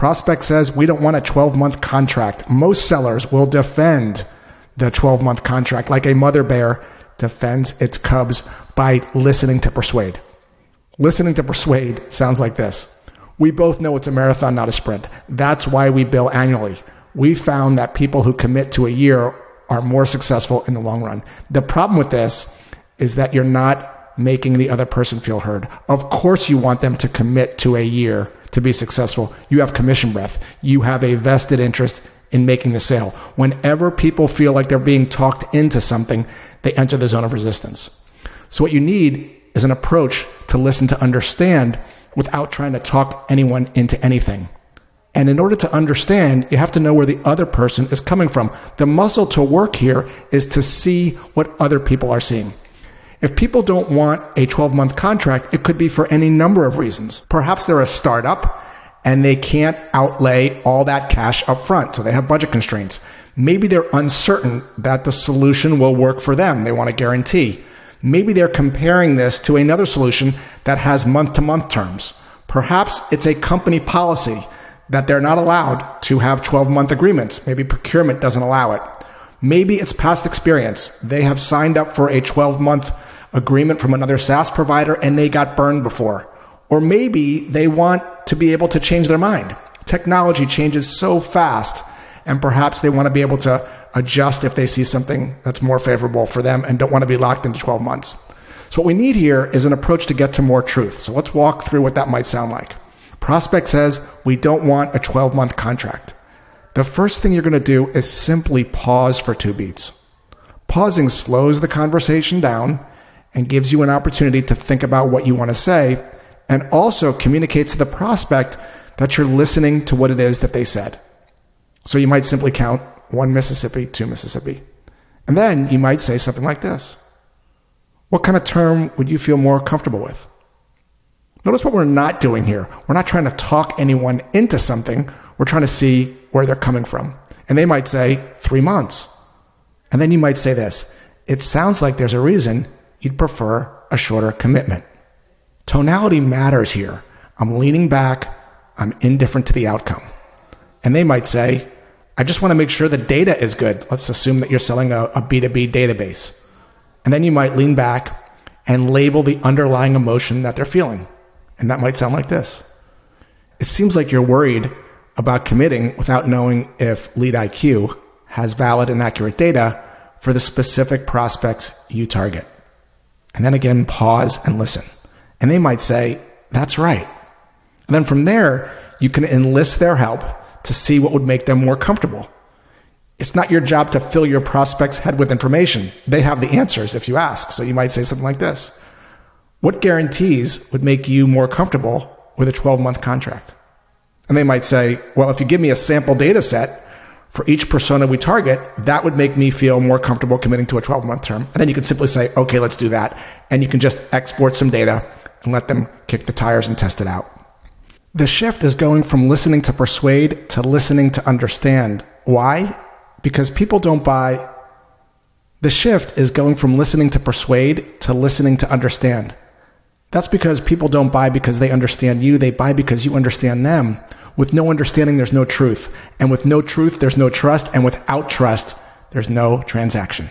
Prospect says we don't want a 12 month contract. Most sellers will defend the 12 month contract like a mother bear defends its cubs by listening to persuade. Listening to persuade sounds like this. We both know it's a marathon, not a sprint. That's why we bill annually. We found that people who commit to a year are more successful in the long run. The problem with this is that you're not making the other person feel heard. Of course, you want them to commit to a year to be successful. You have commission breath. You have a vested interest in making the sale. Whenever people feel like they're being talked into something, they enter the zone of resistance. So, what you need is an approach to listen to understand without trying to talk anyone into anything. And in order to understand, you have to know where the other person is coming from. The muscle to work here is to see what other people are seeing. If people don't want a 12 month contract, it could be for any number of reasons. Perhaps they're a startup and they can't outlay all that cash up front, so they have budget constraints. Maybe they're uncertain that the solution will work for them. They want a guarantee. Maybe they're comparing this to another solution that has month to month terms. Perhaps it's a company policy that they're not allowed to have 12 month agreements. Maybe procurement doesn't allow it. Maybe it's past experience. They have signed up for a 12 month agreement from another SaaS provider and they got burned before. Or maybe they want to be able to change their mind. Technology changes so fast, and perhaps they want to be able to adjust if they see something that's more favorable for them and don't want to be locked into 12 months. So, what we need here is an approach to get to more truth. So, let's walk through what that might sound like. Prospect says, We don't want a 12 month contract. The first thing you're going to do is simply pause for two beats. Pausing slows the conversation down and gives you an opportunity to think about what you want to say and also communicates to the prospect that you're listening to what it is that they said. So you might simply count one Mississippi, two Mississippi. And then you might say something like this What kind of term would you feel more comfortable with? Notice what we're not doing here. We're not trying to talk anyone into something. We're trying to see where they're coming from. And they might say, three months. And then you might say this It sounds like there's a reason you'd prefer a shorter commitment. Tonality matters here. I'm leaning back. I'm indifferent to the outcome. And they might say, I just want to make sure the data is good. Let's assume that you're selling a a B2B database. And then you might lean back and label the underlying emotion that they're feeling. And that might sound like this It seems like you're worried about committing without knowing if LeadIQ has valid and accurate data for the specific prospects you target. And then again, pause and listen. And they might say, That's right. And then from there, you can enlist their help to see what would make them more comfortable. It's not your job to fill your prospect's head with information. They have the answers if you ask. So you might say something like this What guarantees would make you more comfortable with a 12 month contract? And they might say, Well, if you give me a sample data set for each persona we target, that would make me feel more comfortable committing to a 12 month term. And then you can simply say, Okay, let's do that. And you can just export some data and let them kick the tires and test it out. The shift is going from listening to persuade to listening to understand. Why? Because people don't buy. The shift is going from listening to persuade to listening to understand. That's because people don't buy because they understand you, they buy because you understand them. With no understanding, there's no truth. And with no truth, there's no trust. And without trust, there's no transaction.